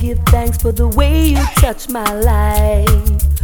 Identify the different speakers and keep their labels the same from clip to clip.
Speaker 1: give thanks for the way you touch my life.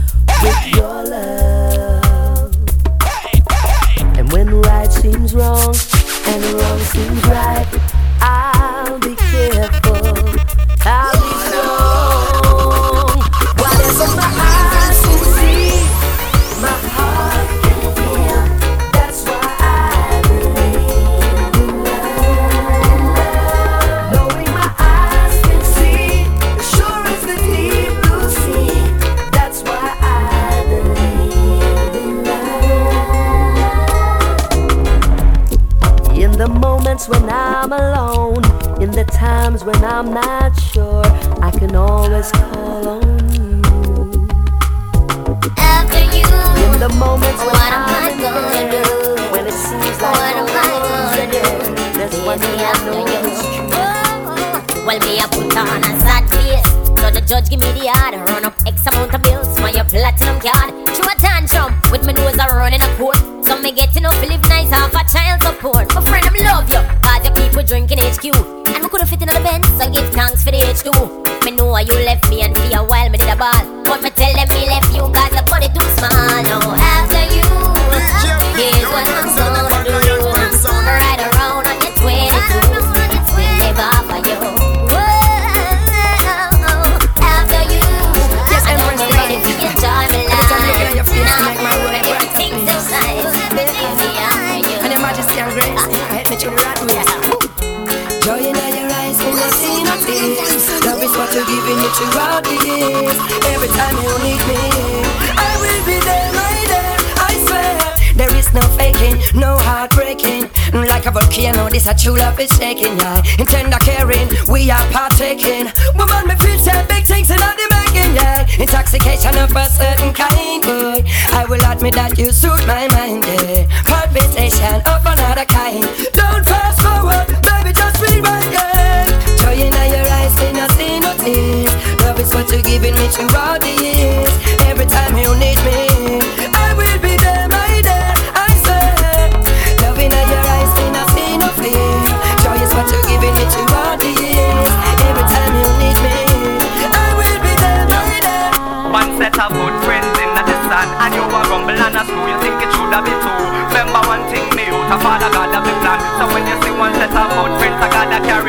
Speaker 2: remember one thing me out a father God have a plan. So when you see one set of footprints I gotta carry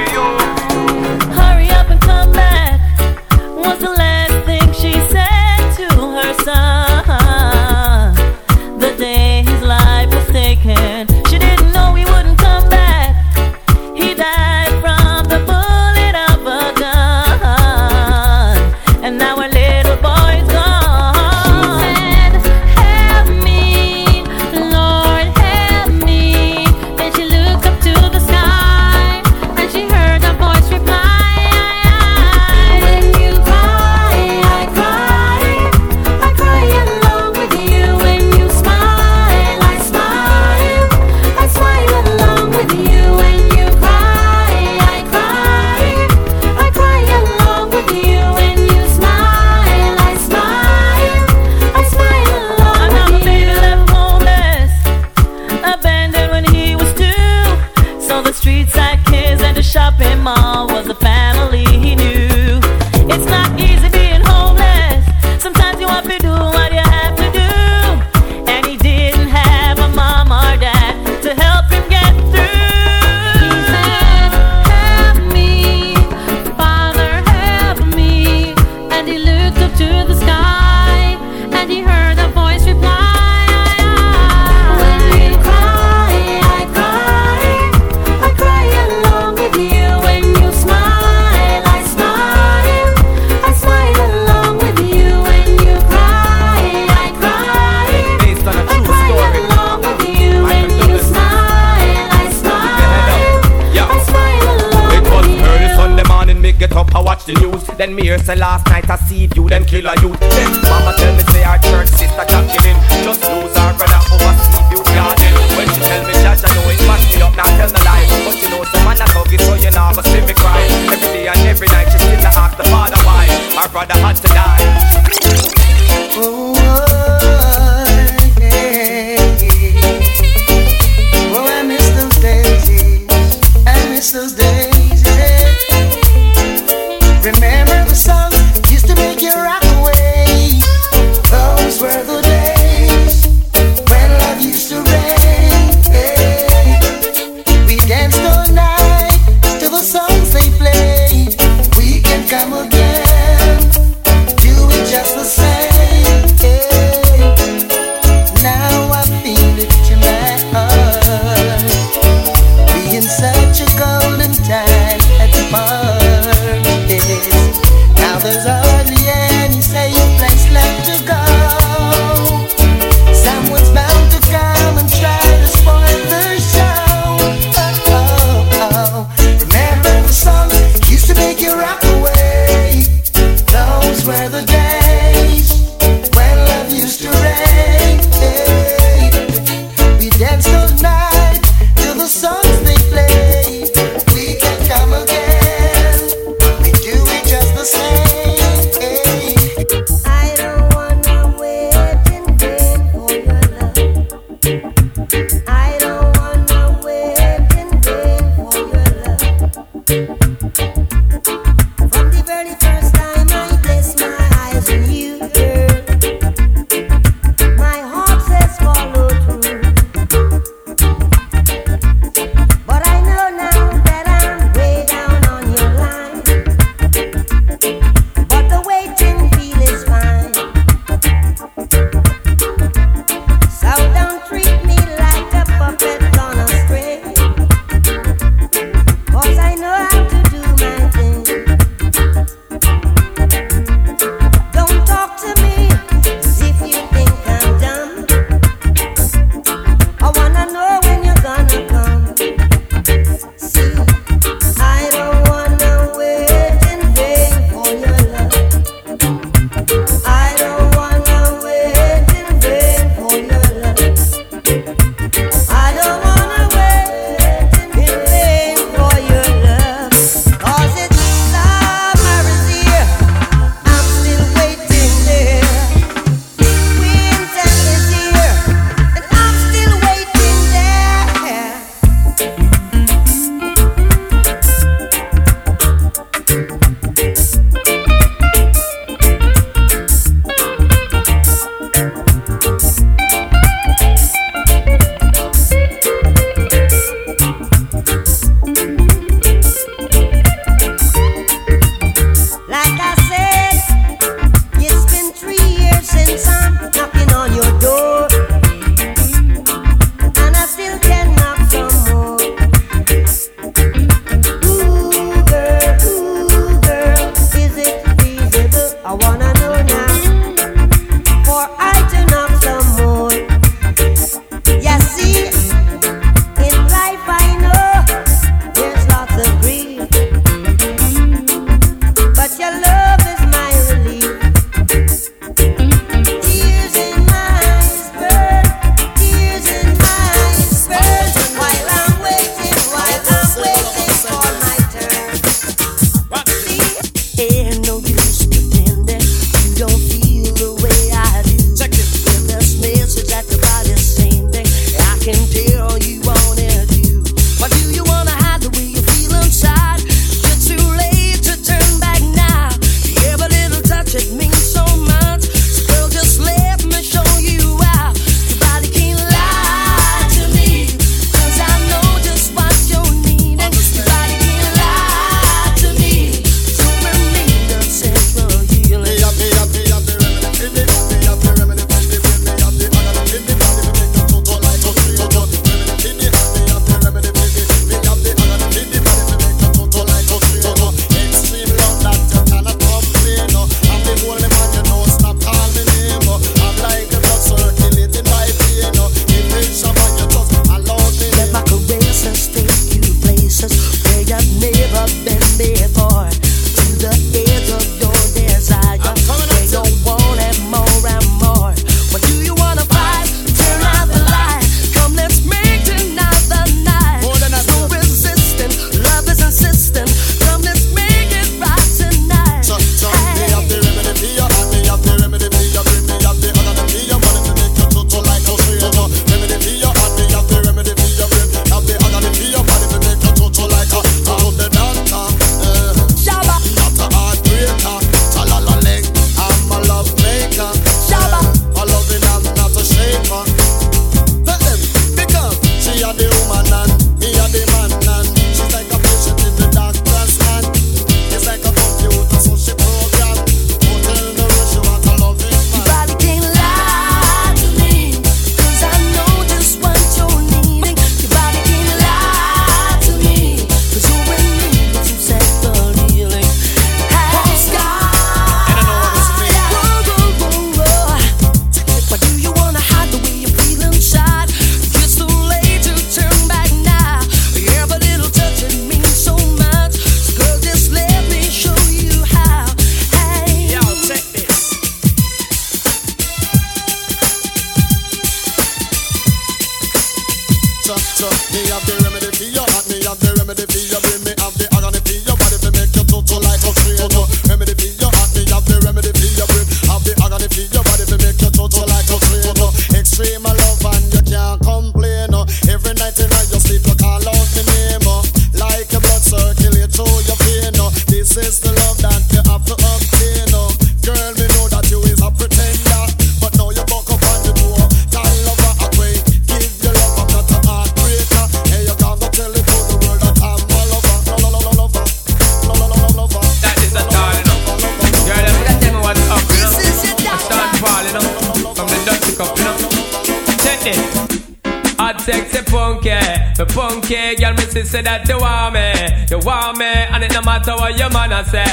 Speaker 3: funky girl, me say that you want me, you want me, and it no matter what your man a say,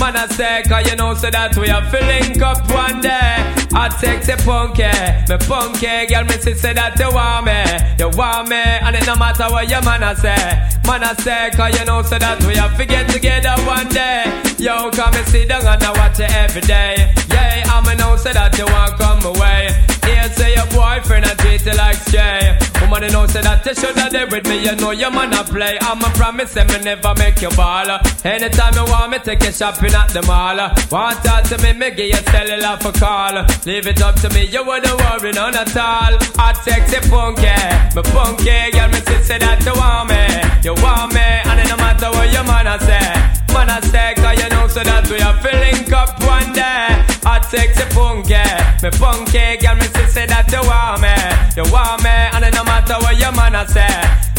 Speaker 3: man a say, cause you know say that we are filling up one day. Hot sexy funky, me funky girl, me say that you want me, you want me, and it no matter what your man a say, man a say, cause you know say that we are to get together one day. Yo, come and sit down and I watch it every day. Yeah, I'ma know say that you want come away. Here say your boyfriend a treat you like stray. Woman, you know say that you shoulda there with me. You know your man a play. I'ma promise him me never make you ball. Anytime you want me, take you shopping at the mall. Want talk to me, me give you cellular for call. Leave it up to me, you wouldn't worry none at all. Hot sexy funky, me funky girl, me say that you want me, you want me, and no matter what your man a say. Man a say, cause you know so that we are filling up one day. Hot sexy funky, me funky girl, me say say that you want me, you want me, and it no matter what your man a say.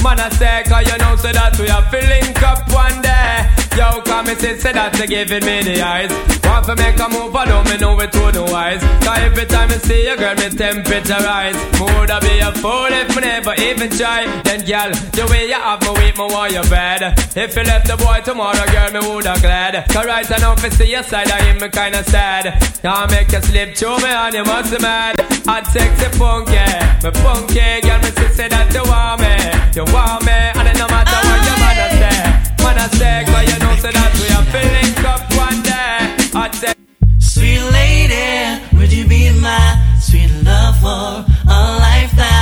Speaker 3: Man a say, cause you know so that we are filling up one day. Yo, come me say, say that you giving me the eyes. Want to make a move, I don't me know it to the wise. Cause every time I see you, girl, me temperature rise. Woulda be a fool if me never even try. Then, girl, the way you have me weak, me want you bad. If you left the boy tomorrow, girl, me woulda glad. Cause right now, if I see your side, I am me kinda sad. Now make you slip through me and you must be mad. Hot sexy funky, me funky, girl, me say that you want me, you want me, and it no matter
Speaker 4: Sweet lady, would you be my sweet love for a lifetime?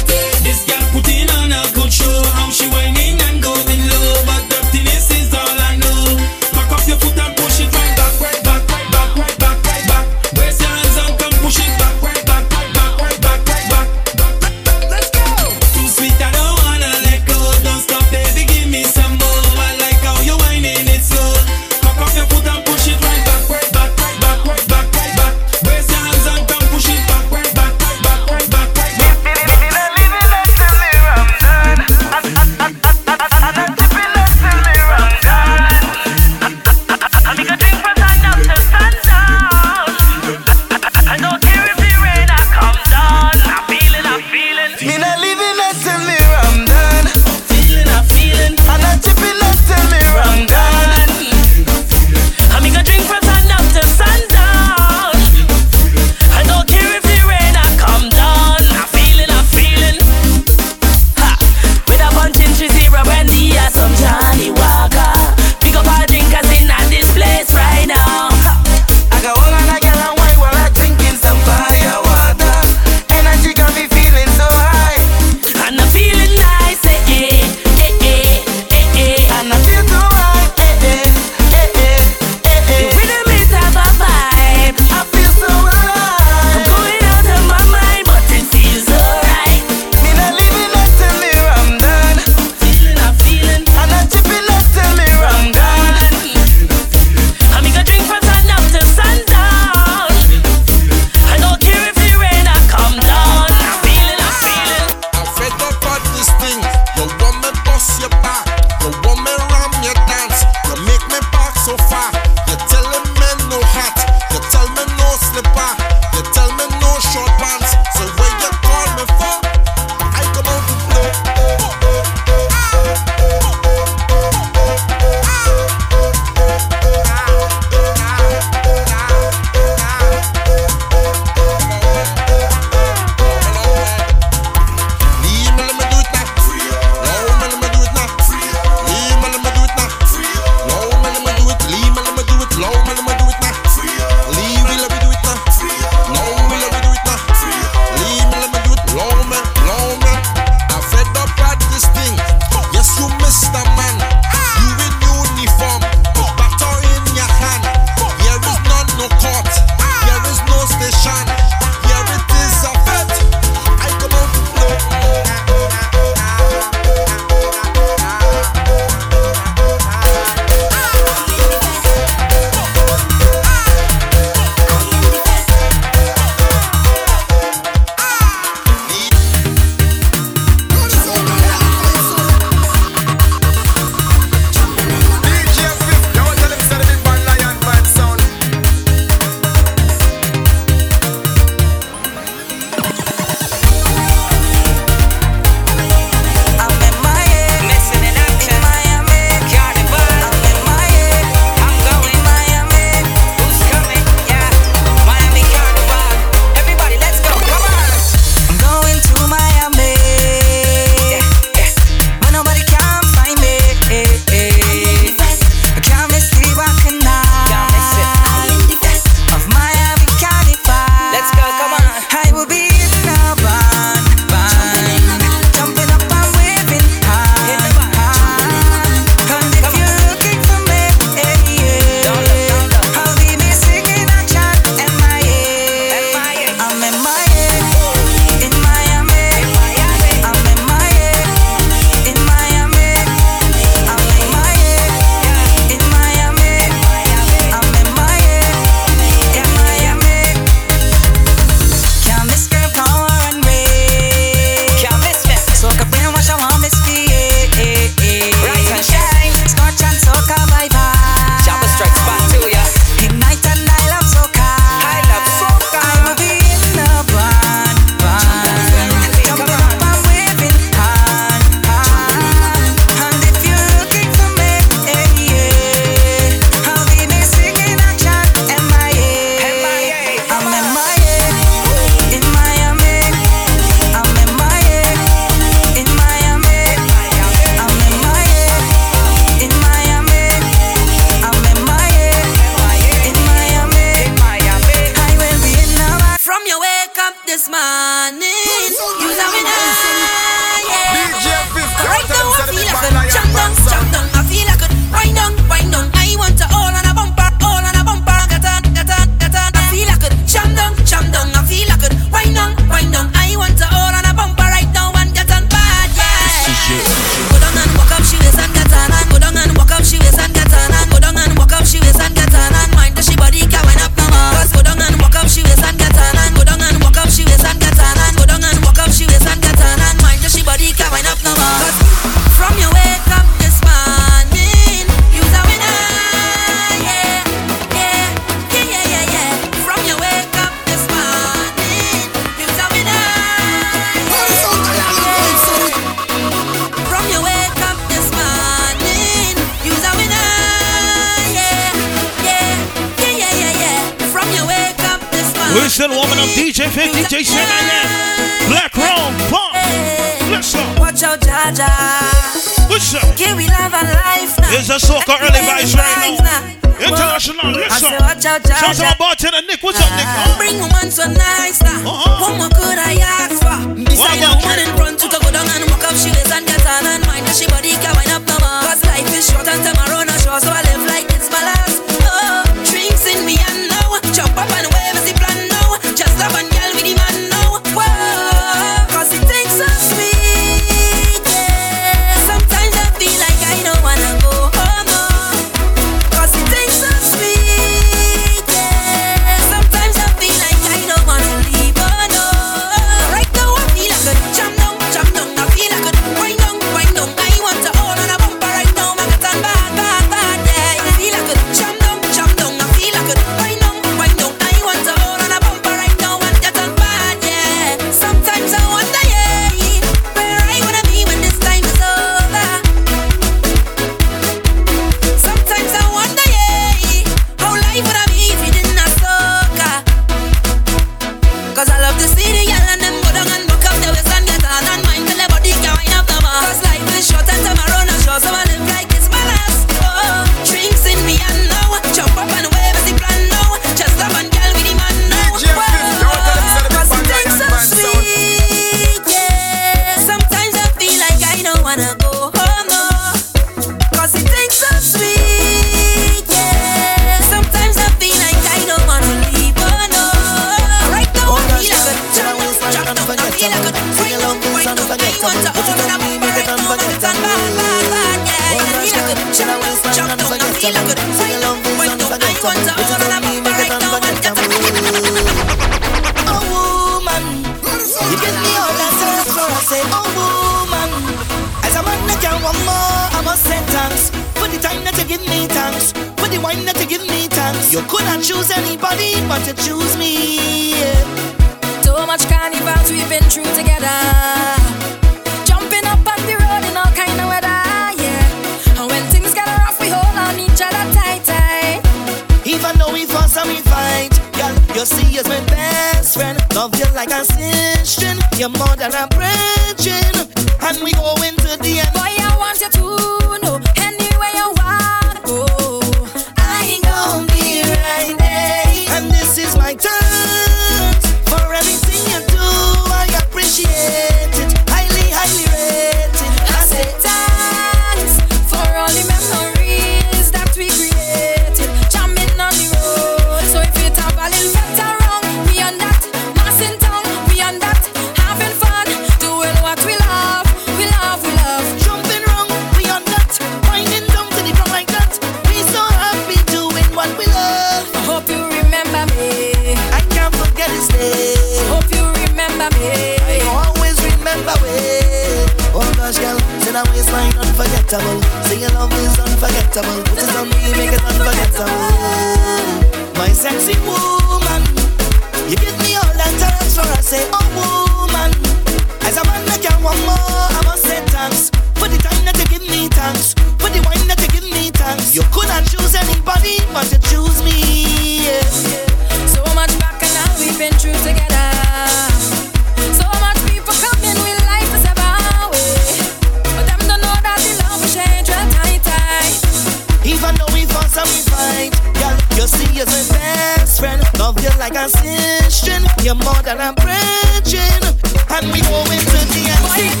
Speaker 4: like a
Speaker 5: sister, You're more than a bridging, and we
Speaker 6: going to the
Speaker 5: end.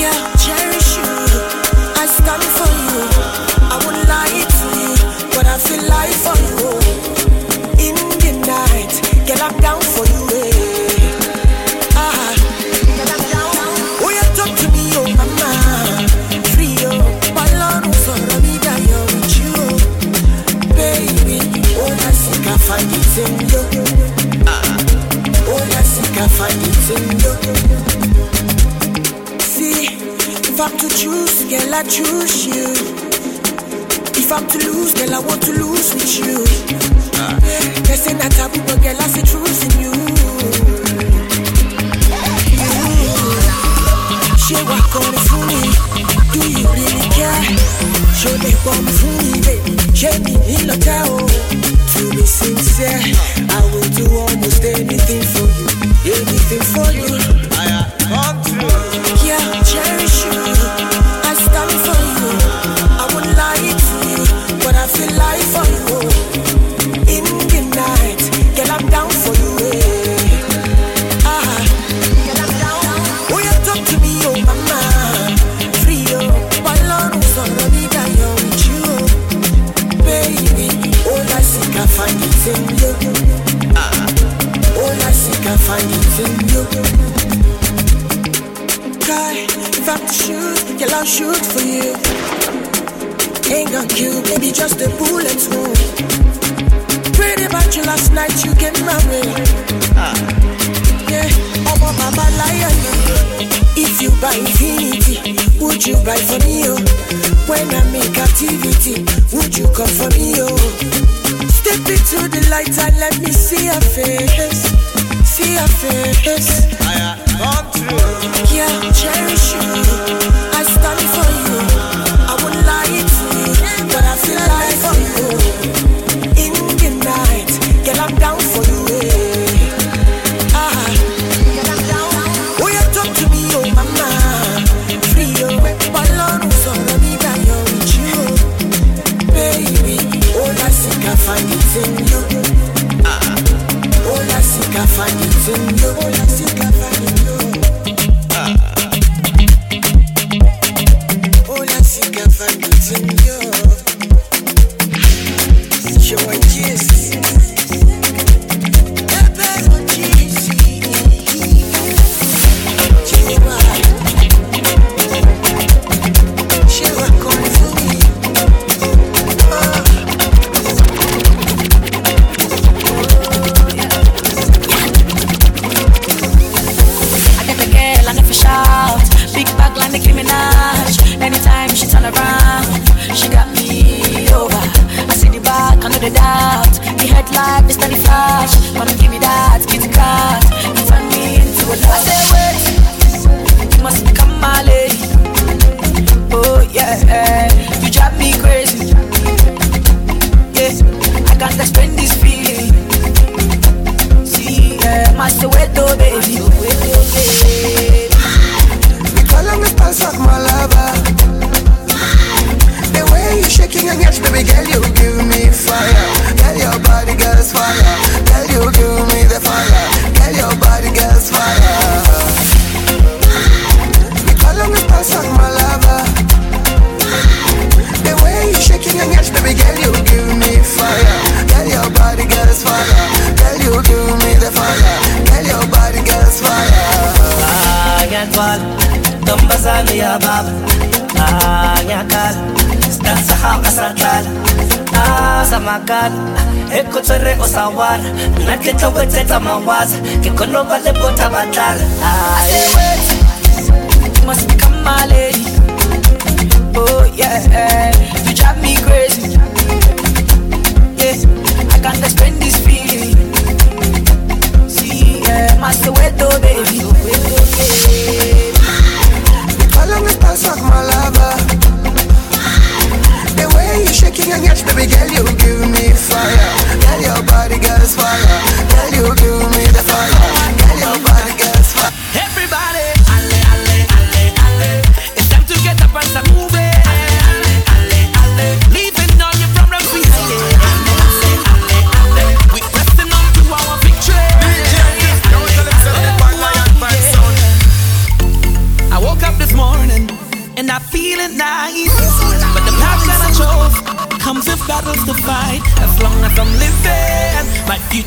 Speaker 7: Yeah, cherish you. I stand for you. I won't lie to you, but I feel life for you. choose, girl, I choose you. If I'm to lose, girl, I want to lose with you. They say that taboo, but girl, I see truth in you. You, she walk on the me. Do you really care? Show me one for me, baby. Show me in the town. Oh. To be sincere, I will do almost anything for you, anything for you. I'll shoot for you. Ain't got kill, baby, just a bullet's wound. Pretty about last night, you get married. Ah. Yeah, I'm a baba lion. If you buy infinity, would you buy for me? Oh? When I'm in captivity, would you come for me? Oh? Step into the light and let me see your face fiancés. I am true. Yeah, cherish you. I stand for you. I wouldn't lie to you, but I feel like for you.
Speaker 8: kitowetsetsa mawaza ngikhonova lebota badlala Must become my lady. Oh yeah, you drive me crazy. Yeah, I can't explain this feeling. See, yeah, master wedo baby.
Speaker 5: Follow me, pass like my lover shaking and yes, baby girl, you give me fire. Girl, your body girl is fire. Girl, you give me the fire. Girl, your body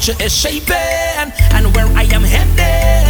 Speaker 9: future is shaping and where I am
Speaker 10: headed.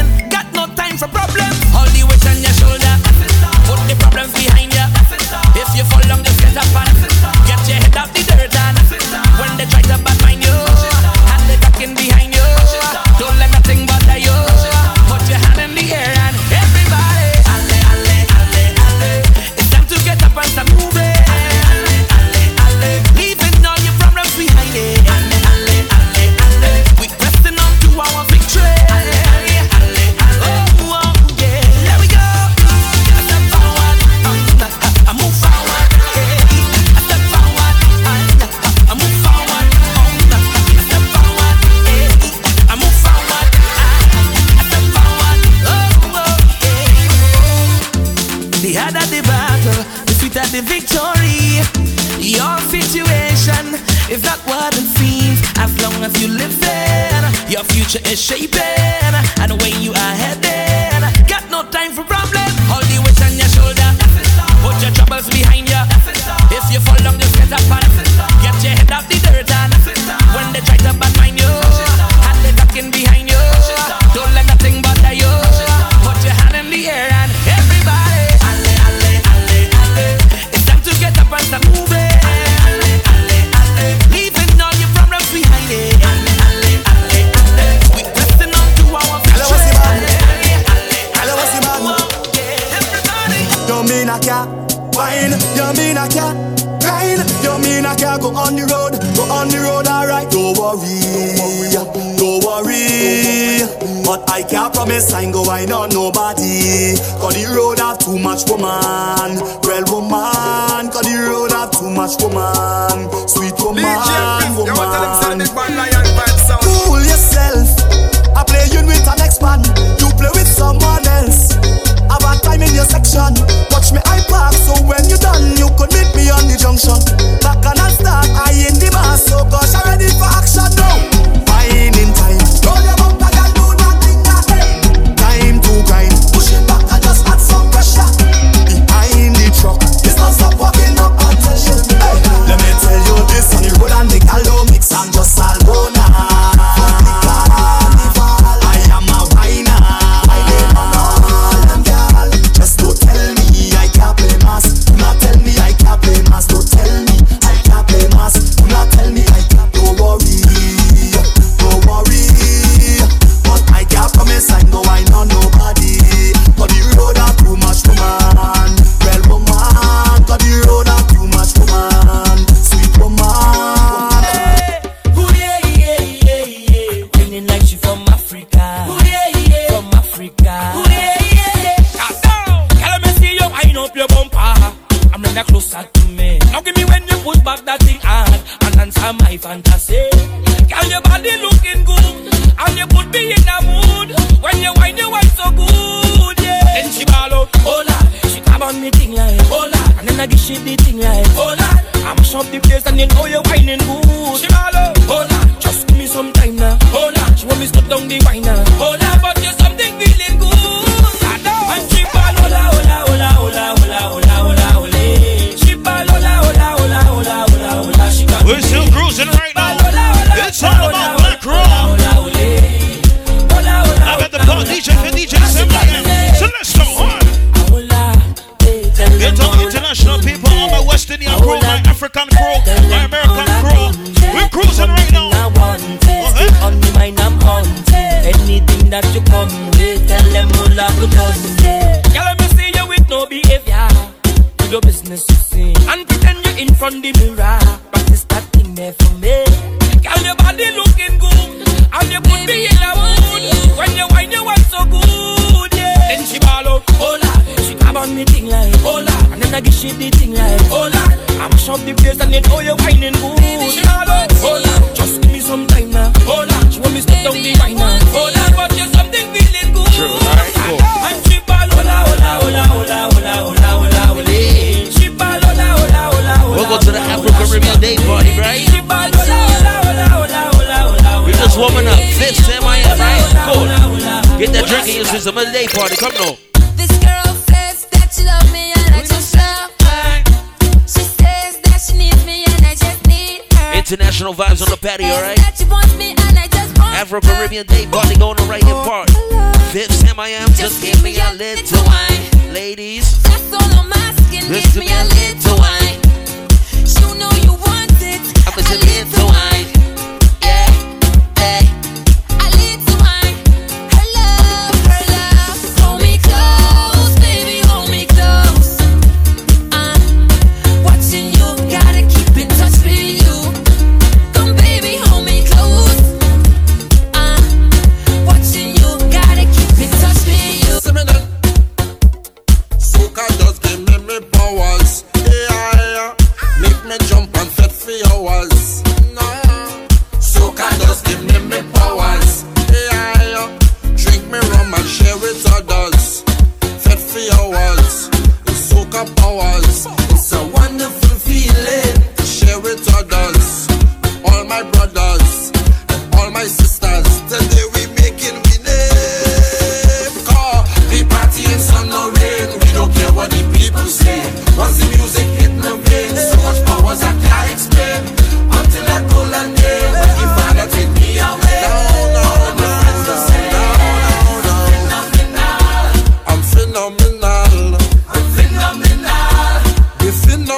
Speaker 10: the
Speaker 11: wine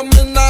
Speaker 11: me
Speaker 12: now.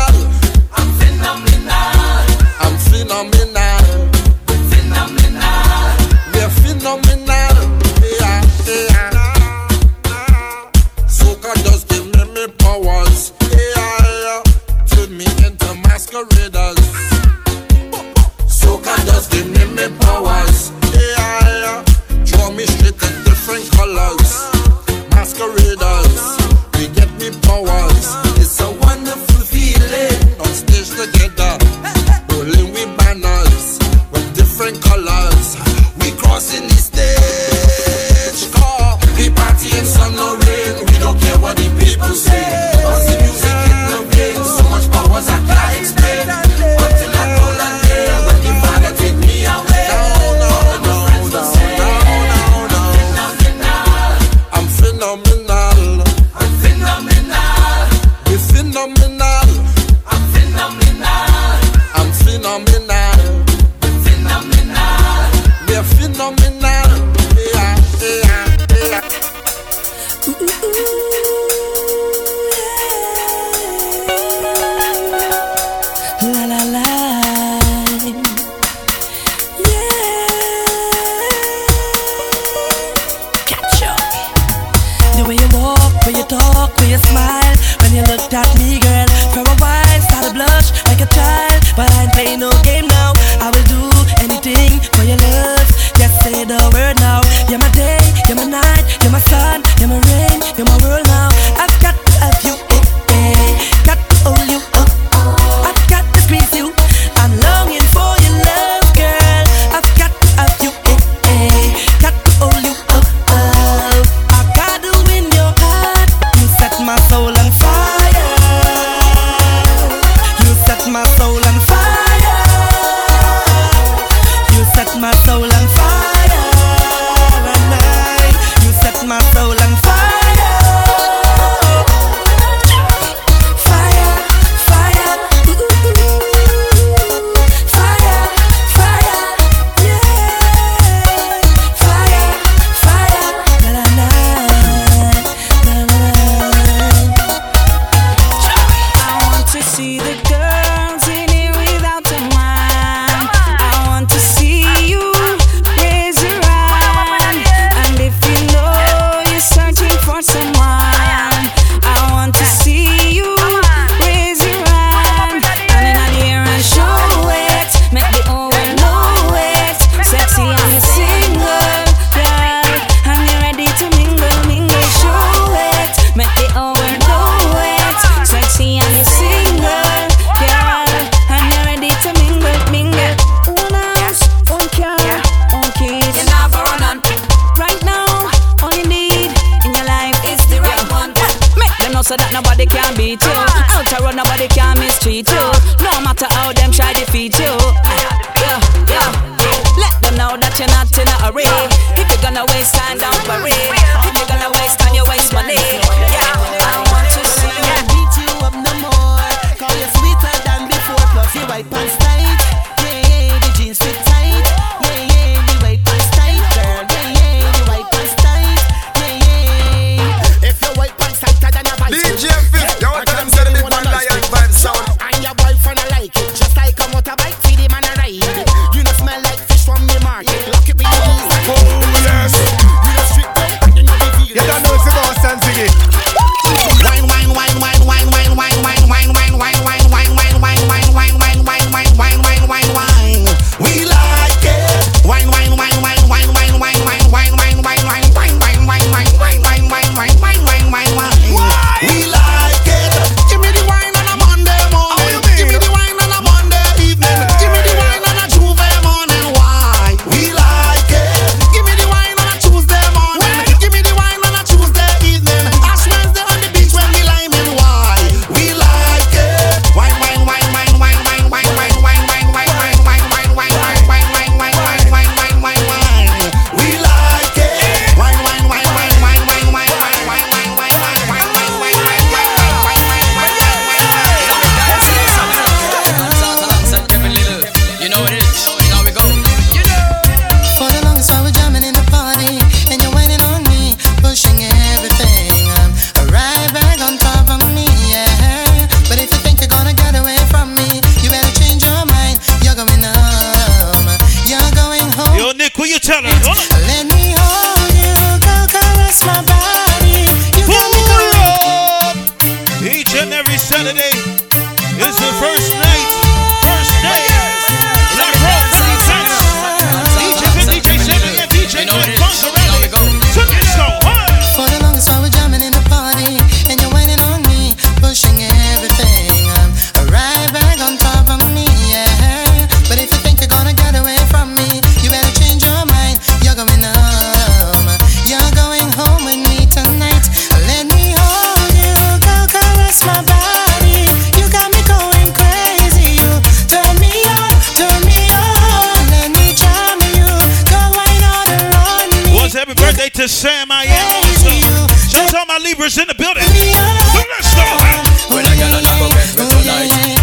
Speaker 13: to Sam I am. Shout out my Libras in the building. Let's go.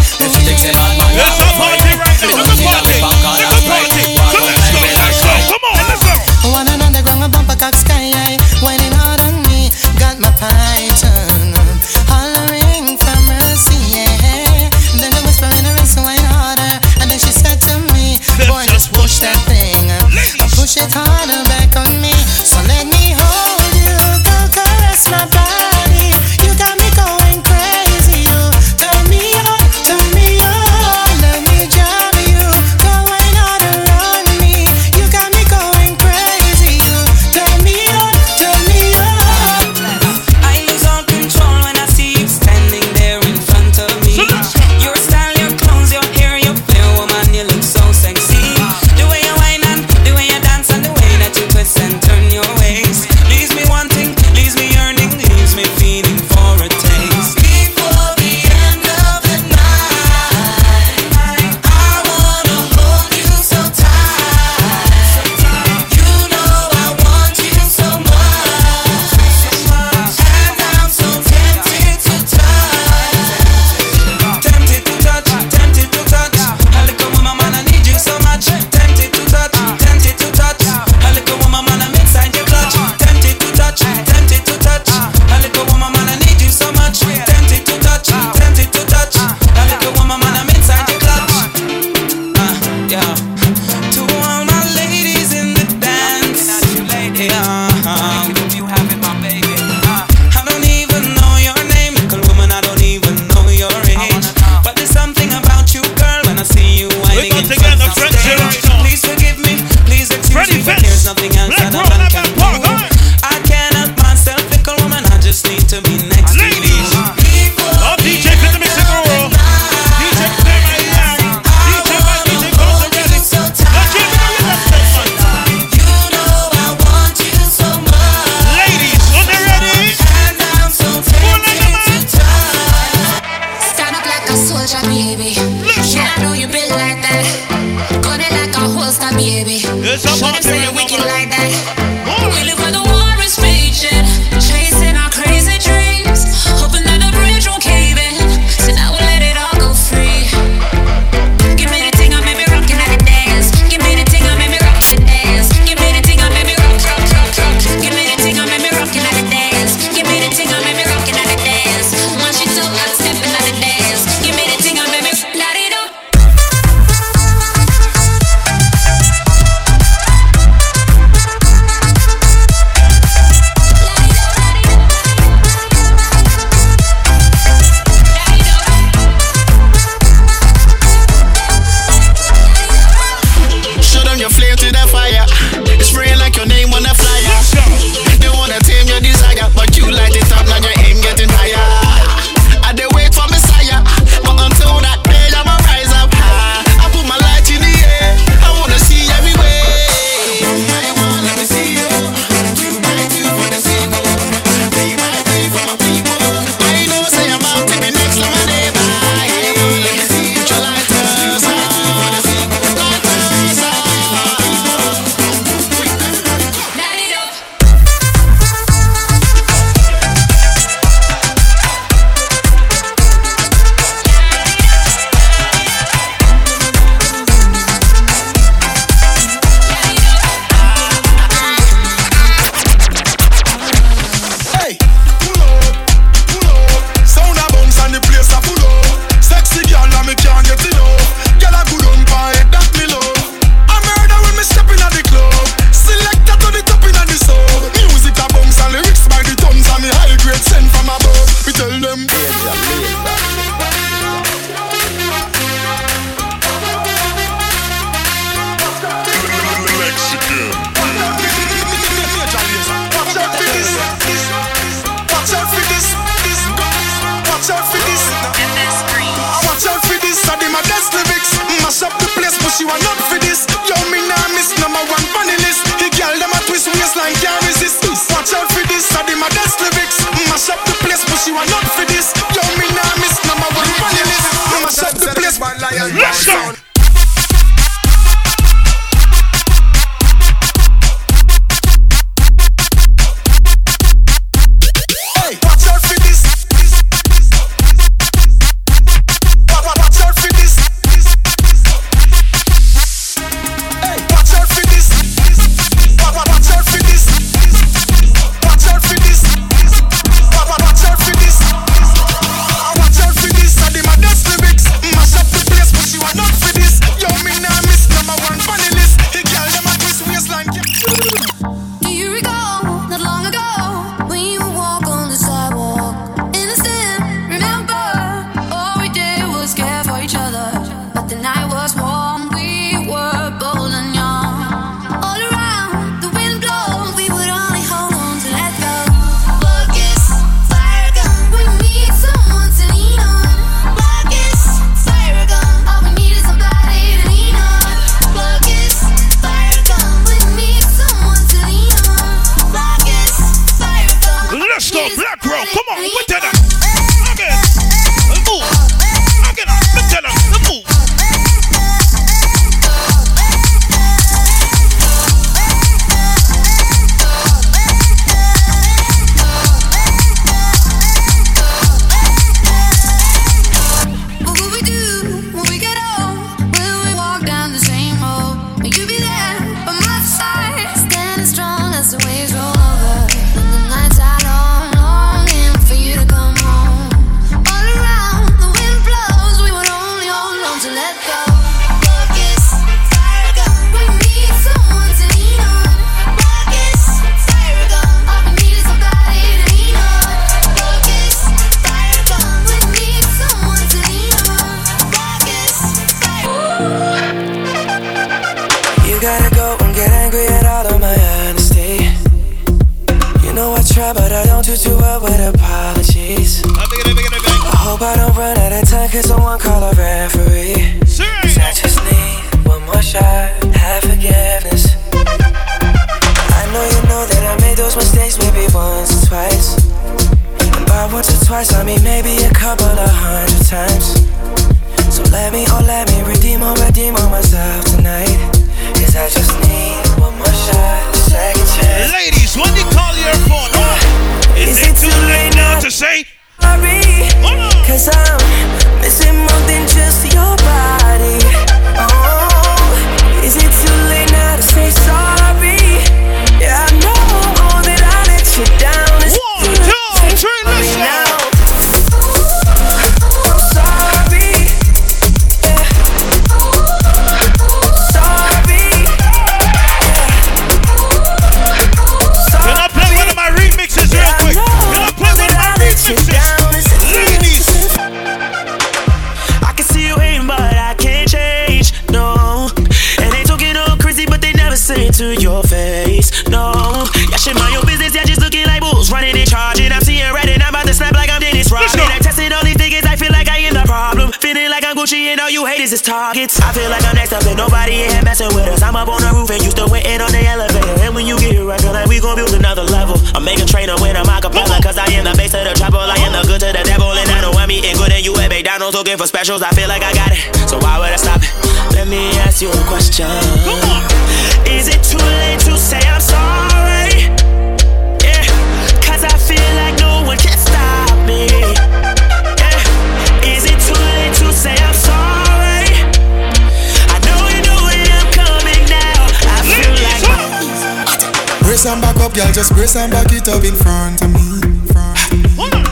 Speaker 14: Just
Speaker 15: and back it up in front of me.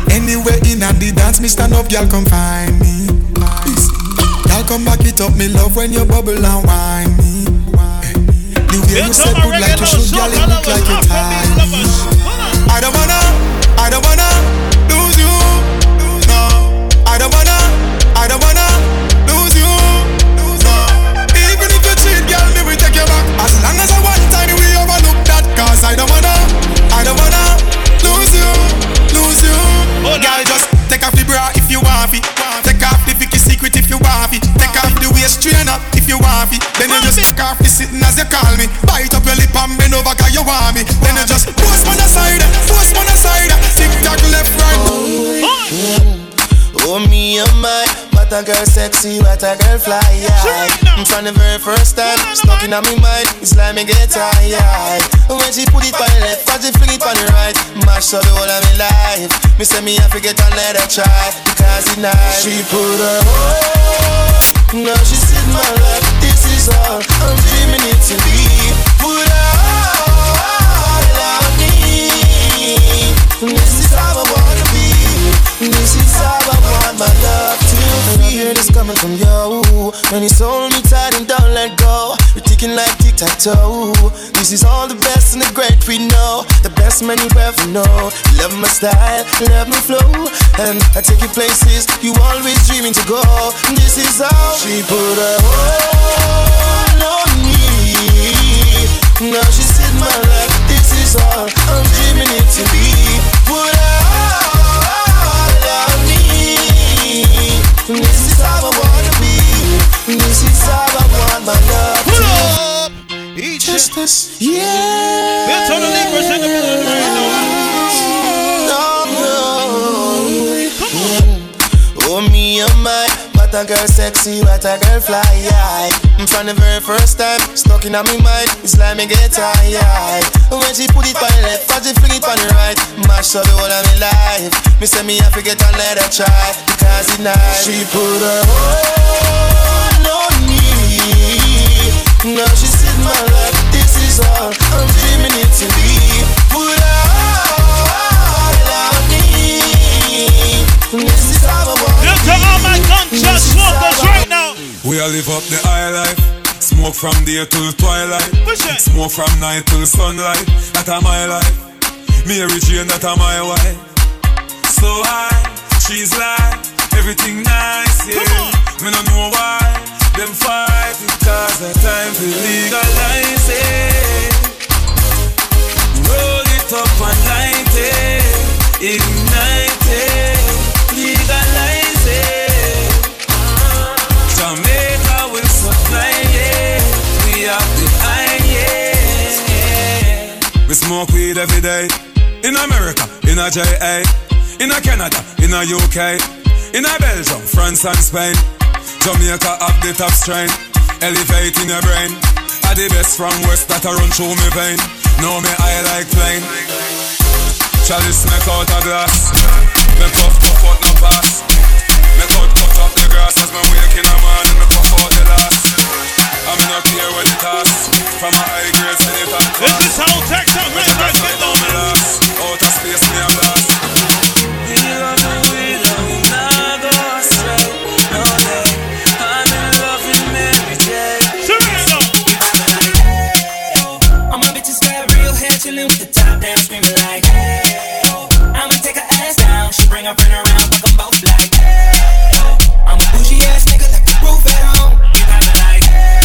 Speaker 15: Anywhere in and the dance, me stand up, girl, come find me. Girl, come back it up, me love when you bubble and whine me. The way you say good like you should, girl, it look like you tie me. I don't wanna, I don't wanna lose you. No, I don't wanna, I don't wanna if you want it. Take off the Vicky secret if you want it. Take off the waist trainer if you want it. Then you just take off the sitting as you call me. Bite up your lip and bend over cause you want me. Then you just post on the side, post on the side. Tick tock left right.
Speaker 16: Oh me, oh my, what a girl sexy, what a girl fly, yeah. Mm, from the very first time, stuck in my mind, it's like me get tired. When she put it on the left, and she fling it on the right, mash up the whole of me life. Me say me I forget and let her try, because it nice. She put her whole, now she said my life, this is all I'm dreaming it to be. Put her all on me, this is how I wanna be. This is how I want my love to be. Hear coming from you. You hold me tight and don't let go. We're ticking like tic tac toe. This is all the best and the great we know. The best man you ever know. Love my style, love my flow. And I take you places you always dreaming to go. This is how she put her hold on me. Now she said my life. This is all I'm dreaming it to be. I want my love
Speaker 17: Pull up. Each
Speaker 15: Justice,
Speaker 16: yeah.
Speaker 17: Totally present the building right
Speaker 16: oh, oh me, oh my, what a girl sexy, what a girl fly, yeah. From the very first time, stuck in my mind, it's like me get tired. When she put it on the left, and she fling it on the right, mash up the whole of me life. Me say me I forget and let her try, because it nice. She put her me. Now she said my life, this is all I'm dreaming it to be. Put her all on me. This is how I want
Speaker 17: Look to all my conscious smokers right now.
Speaker 18: We all live up the high life. Smoke from day till twilight. Smoke from night till sunlight. That a my life. Mary Jane, that a my wife. So high, she's like everything nice, yeah. Me no know why them fight because the time to legalize it. Roll it up and light it, ignite it, legalize it. Jamaica will supply it. We have the yeah. We smoke weed every day. In America, in a JA, in a Canada, in a UK, in a Belgium, France and Spain. Jamaica have the top strain, elevating your brain. I the best from West that I run through me vein. Know me I like plain. Chalice make out a glass. Me puff puff out no pass. Me cut cut up the grass as me wake in the morning. Me puff out the last. I'm not care what it costs. From a high grade to the top class.
Speaker 17: This is how Texas
Speaker 18: Me take a flight down me last. Out of space me a blast.
Speaker 19: Bring her friend around, fuck 'em both like, hey, oh. I'm a bougie ass nigga, like the roof at home. You me like, hey,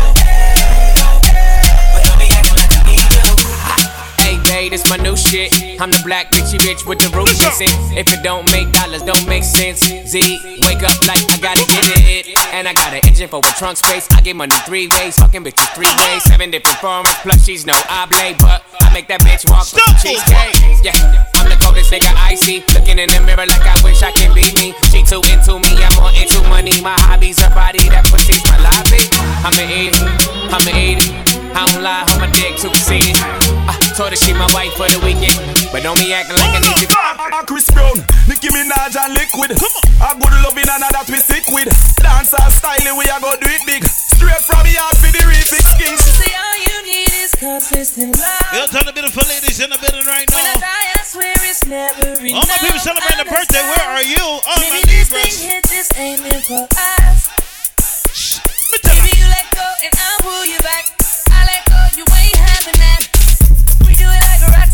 Speaker 19: oh, hey, oh, hey. But don't be acting like you need
Speaker 20: Hey, babe, this my new shit.
Speaker 3: I'm the black bitchy bitch with the roots missing. If it don't make dollars, don't make sense. Z, wake up like I gotta get it. And I got an engine for a trunk space. I get money three ways, fucking bitches three ways. Seven different forms, plus she's no oblate. But I make that bitch walk for cheesecake. Yeah, I'm the coldest nigga icy. Looking in the mirror like I wish I can be me. She too into me, I'm more into money. My hobbies are body, that pussy's my lobby. I'm an 80, I'm an 80. I don't lie, I'm a dick superseded. I told her she my wife for the weekend, but don't be acting like I need you.
Speaker 21: Ah, Chris Brown, Nicki Minaj and Liquid. A good loving and a that we sick with. Dance and style, we a go do it big. Straight from the heart for the remix kings.
Speaker 22: See all you need is consistent love.
Speaker 17: Yo, tell the beautiful ladies in the building right
Speaker 22: When I
Speaker 17: now.
Speaker 22: die, I swear it's never enough.
Speaker 17: All my people celebrating the birthday. Where are you? All my
Speaker 22: Maybe this
Speaker 17: neighbors.
Speaker 22: thing hit this aiming for us. Maybe you let go and I'll pull you back. I let go, you ain't having that. We do it like a rock.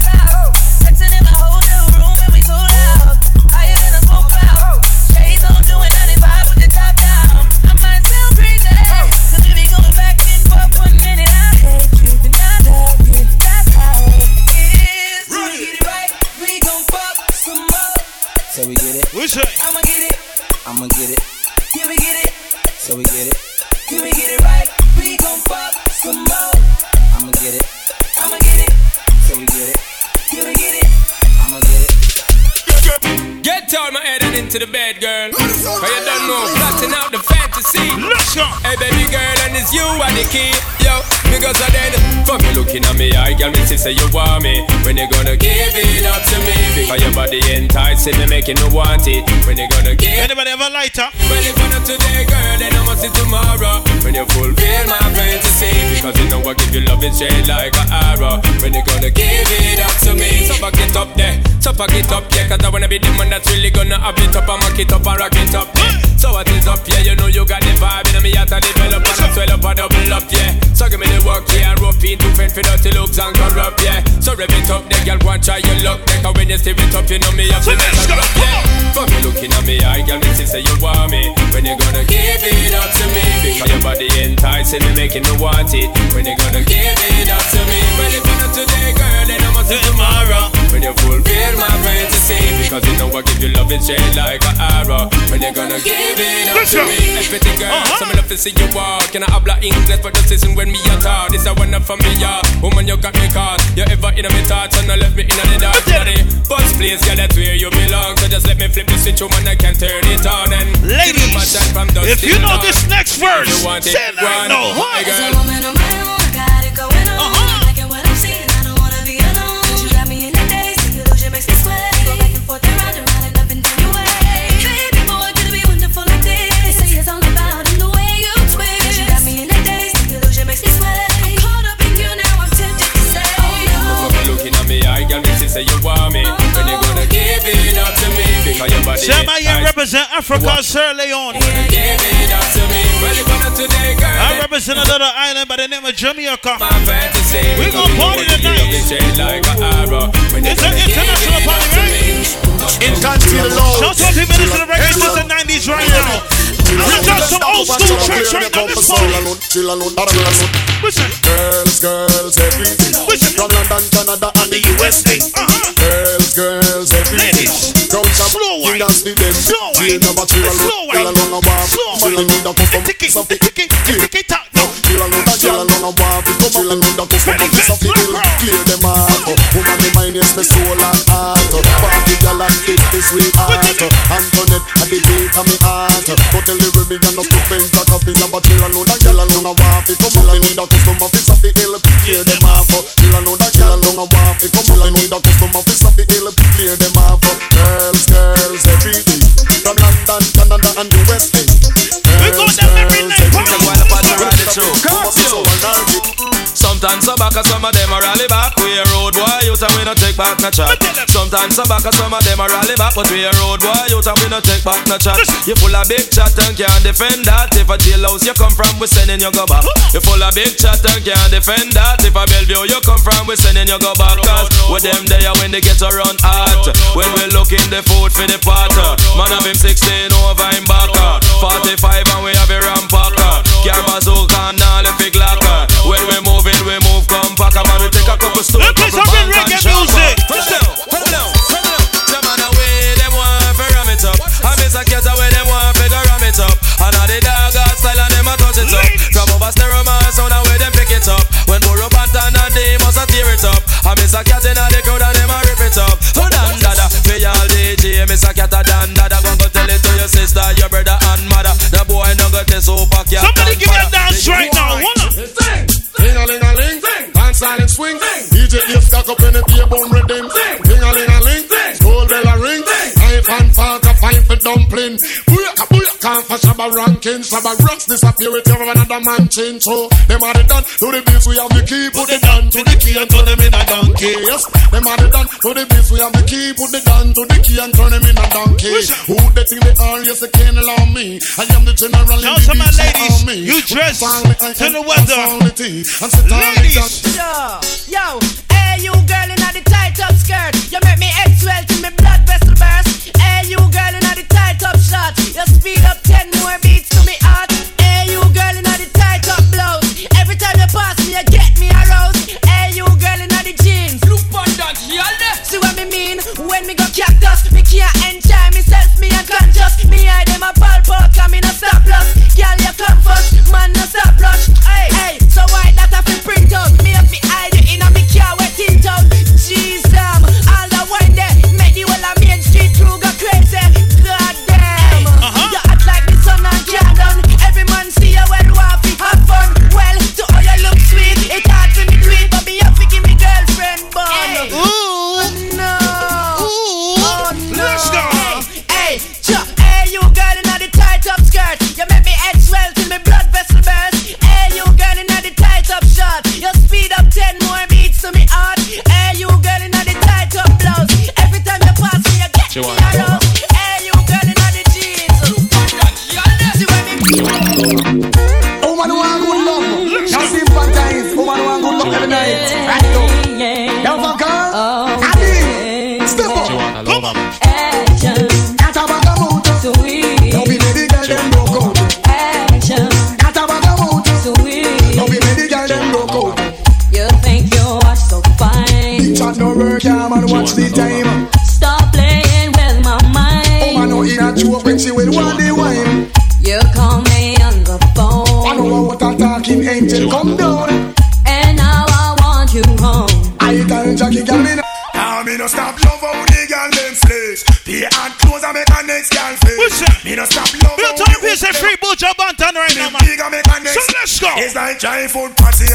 Speaker 22: Dancing in my whole room and we so loud. Higher than a smoke cloud. Shades on doing 95 with the top down. I might sound crazy. We be going back and forth one minute. I hate you, then I love you. That's how it is. We get it right, we gon' fuck some more.
Speaker 3: So we get it.
Speaker 17: Which way?
Speaker 22: I'ma get it,
Speaker 3: I'ma get it.
Speaker 22: yeah, we get it.
Speaker 3: So we get it.
Speaker 22: Can we get it right? We gon' fuck some more.
Speaker 3: I'ma get it.
Speaker 22: I'ma get it.
Speaker 3: So we get it.
Speaker 22: Can we get it?
Speaker 3: I'ma get it. Get down my head and into the bed, girl. Cause you don't know, plotting out the fantasy. Hey, baby girl, and it's you are the key. Yo, I then, for me looking at me, I girl, me see say you want me. When you gonna give it up to me? Because your body enticing me, making me want it. When you gonna give
Speaker 17: Anybody have a lighter?
Speaker 3: Well, if not today, girl, then I must see tomorrow. When you fulfill my fantasy, because you know I give you love and straight like an arrow. When you gonna give it up to me? So back it up there, so back it up, yeah. Cause I wanna be the man that's really gonna have it up and mock it up and rock it up, yeah. So what is up, yeah? You know you got the vibe, and me out to develop and I swell up and double up, yeah. So give me the work, yeah, and rope in to for dirty looks and corrupt, yeah. So rev it up, the girl, go and try your luck, yeah. Cause when you steer it up, you know me have to make a drop, yeah. For me looking at me, I girl, me see say you want me. When you gonna give it up to me? Because your body enticing me, making me want it. When you gonna give it up to me? Well, if not today, girl, then I must see tomorrow. When you fulfill my fantasy, because you know I give you love and straight like an arrow. When you're gonna give it up to me? Everything, girl, so me love to see you walk. And I habla English for just listen when me a talk. This a one up for me, yeah. Woman, you got me caught. You ever in my thoughts and I left me in the dark. Body, first place, girl, that's where you belong. So just let me flip the switch, woman, I can turn it on. And
Speaker 17: Ladies, if you know this next verse,
Speaker 3: you want it,
Speaker 17: say it like
Speaker 3: run.
Speaker 17: no, huh?
Speaker 3: Hey,
Speaker 22: As a
Speaker 3: girl.
Speaker 22: woman on my own, I got it going on.
Speaker 17: Uh-huh.
Speaker 22: To
Speaker 3: me? Your body
Speaker 17: Shema, you represent Africa, Sierra Leone.
Speaker 3: Give it up to me. Well, if not today, girl,
Speaker 17: I represent a little island by the name of Jamaica. We
Speaker 3: Because
Speaker 17: gon'
Speaker 3: you
Speaker 17: party
Speaker 3: I give you
Speaker 17: tonight.
Speaker 3: love and straight like an arrow. When you
Speaker 17: It's an international party,
Speaker 3: up to
Speaker 17: right?
Speaker 3: me?
Speaker 17: Shout out to people in the reggae since the 90s right now. Reach out some old school tracks right now. This party. Listen.
Speaker 23: Girls, girls, everything. From London, Canada, and the USA. Uh-huh. Girls, girls, everything. Crowd up,
Speaker 17: Slow
Speaker 23: you
Speaker 17: wine.
Speaker 23: dance with them.
Speaker 17: Slow
Speaker 23: Feel
Speaker 17: wine.
Speaker 23: never chill alone.
Speaker 17: Slow
Speaker 23: Girl
Speaker 17: wine.
Speaker 23: alone a walk.
Speaker 17: Slow
Speaker 23: Chill
Speaker 17: wine.
Speaker 23: alone a custom. Something
Speaker 17: ticky,
Speaker 23: clear.
Speaker 17: ticky, tock, no.
Speaker 23: Chill alone a alone a walk. Come alone a custom.
Speaker 17: Ready,
Speaker 23: Something
Speaker 17: fist,
Speaker 23: clear. them out. Woman, the mind is my soul and heart. Party girl and kick the sweetheart. Antoinette at the beat of me heart. But the lyric me and cock up in a but chill alone a girl alone a walk. Come alone need a custom office of the hill. Clear them off. Chill alone a girl alone a walk. Come alone need
Speaker 20: Some back, some of them are rally back. We a road boy, you and we no take back no chat. Sometimes some back, some of them are rally back, but we a road boy, you and we no take back no chat. You full of big chat and can't defend that. If a jailhouse you come from, we sending you go back. You full of big chat and can't defend that. If a Bellevue you come from, we sending you go back. Cause with them there when they get around hot. When we looking the food for the pot. Man have him 16 over him back. 45 and we have a rampacker. Car bazooka and all the big locker. When we move it, we come I'm gonna take a couple stone
Speaker 17: Let me
Speaker 20: some
Speaker 17: reggae music.
Speaker 24: I miss a cat away, them want to ram it up. And all the dog art style and them a touch it up. From over stereo now away, them pick it up. When Moro Pantan and they must a tear it up. I miss a cat in
Speaker 25: all
Speaker 24: the crowd and
Speaker 23: them a rip it up. So dan dada, for all DJ Miss a cat a dan dada, gon' go tell it to your sister, your brother and mother. The boy no got this super cat Somebody give me a violent swing. DJ Ace cock up in the table redeem. Ding a ling a ling, school bell a ring. Knife and fork a fine for dumpling. Can't for shabba ranking, shabba rocks disappear with you another man change. So them are the done to the beast, we have the key, put it down to the key and turn them in a donkey. Yes, them are the done to the beast, we have the key, put it down to the key and turn them in a donkey. Who they think they are? Yes, they can't allow me. I am the general in the my ladies, you dress to the weather. Ladies,
Speaker 25: yo, yo,
Speaker 23: hey, you girl in the tight skirt. You make me head swell till me blood vessel burst. Hey, you girl in the tight up shot. You speed up ten more beats to me heart. Hey, you girl in the tight up blouse. Every time you pass me, you get me aroused. Hey, you girl in the jeans.
Speaker 26: Look on
Speaker 27: that
Speaker 22: yell. See what me mean
Speaker 24: when me
Speaker 25: go
Speaker 24: cactus. Me can't enjoy myself, me a conscious. Me I them a ball park, I me
Speaker 28: no
Speaker 25: stop loss.
Speaker 28: Girl, you come man no
Speaker 21: stop rush. Hey, hey, so why not I
Speaker 29: fi print out? Me a
Speaker 17: fi hide. Giant
Speaker 3: food party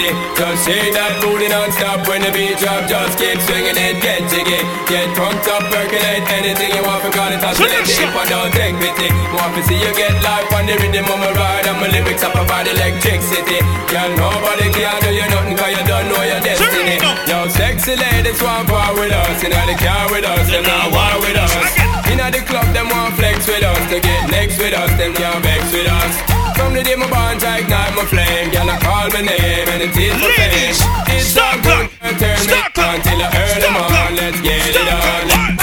Speaker 3: empty. Just shake that booty non-stop when the beat drop. Just keep swinging it, get jiggy. Get pumped up, percolate anything you want. Forgot it, I'll take but don't take pity. Want to see you get life on the rhythm of my ride. And my lyrics up about electricity. Girl, nobody can do you nothing cause you don't know your destiny. Yo, sexy ladies want power with us. You know they care with us, them not war with us. Inna the club, them want flex with us. To get next with us, them can't vex with us. From the day my bond I ignite my flame. Girl, I call my name and it is my fame. It's a good turn me until I earn them on Let's get it on.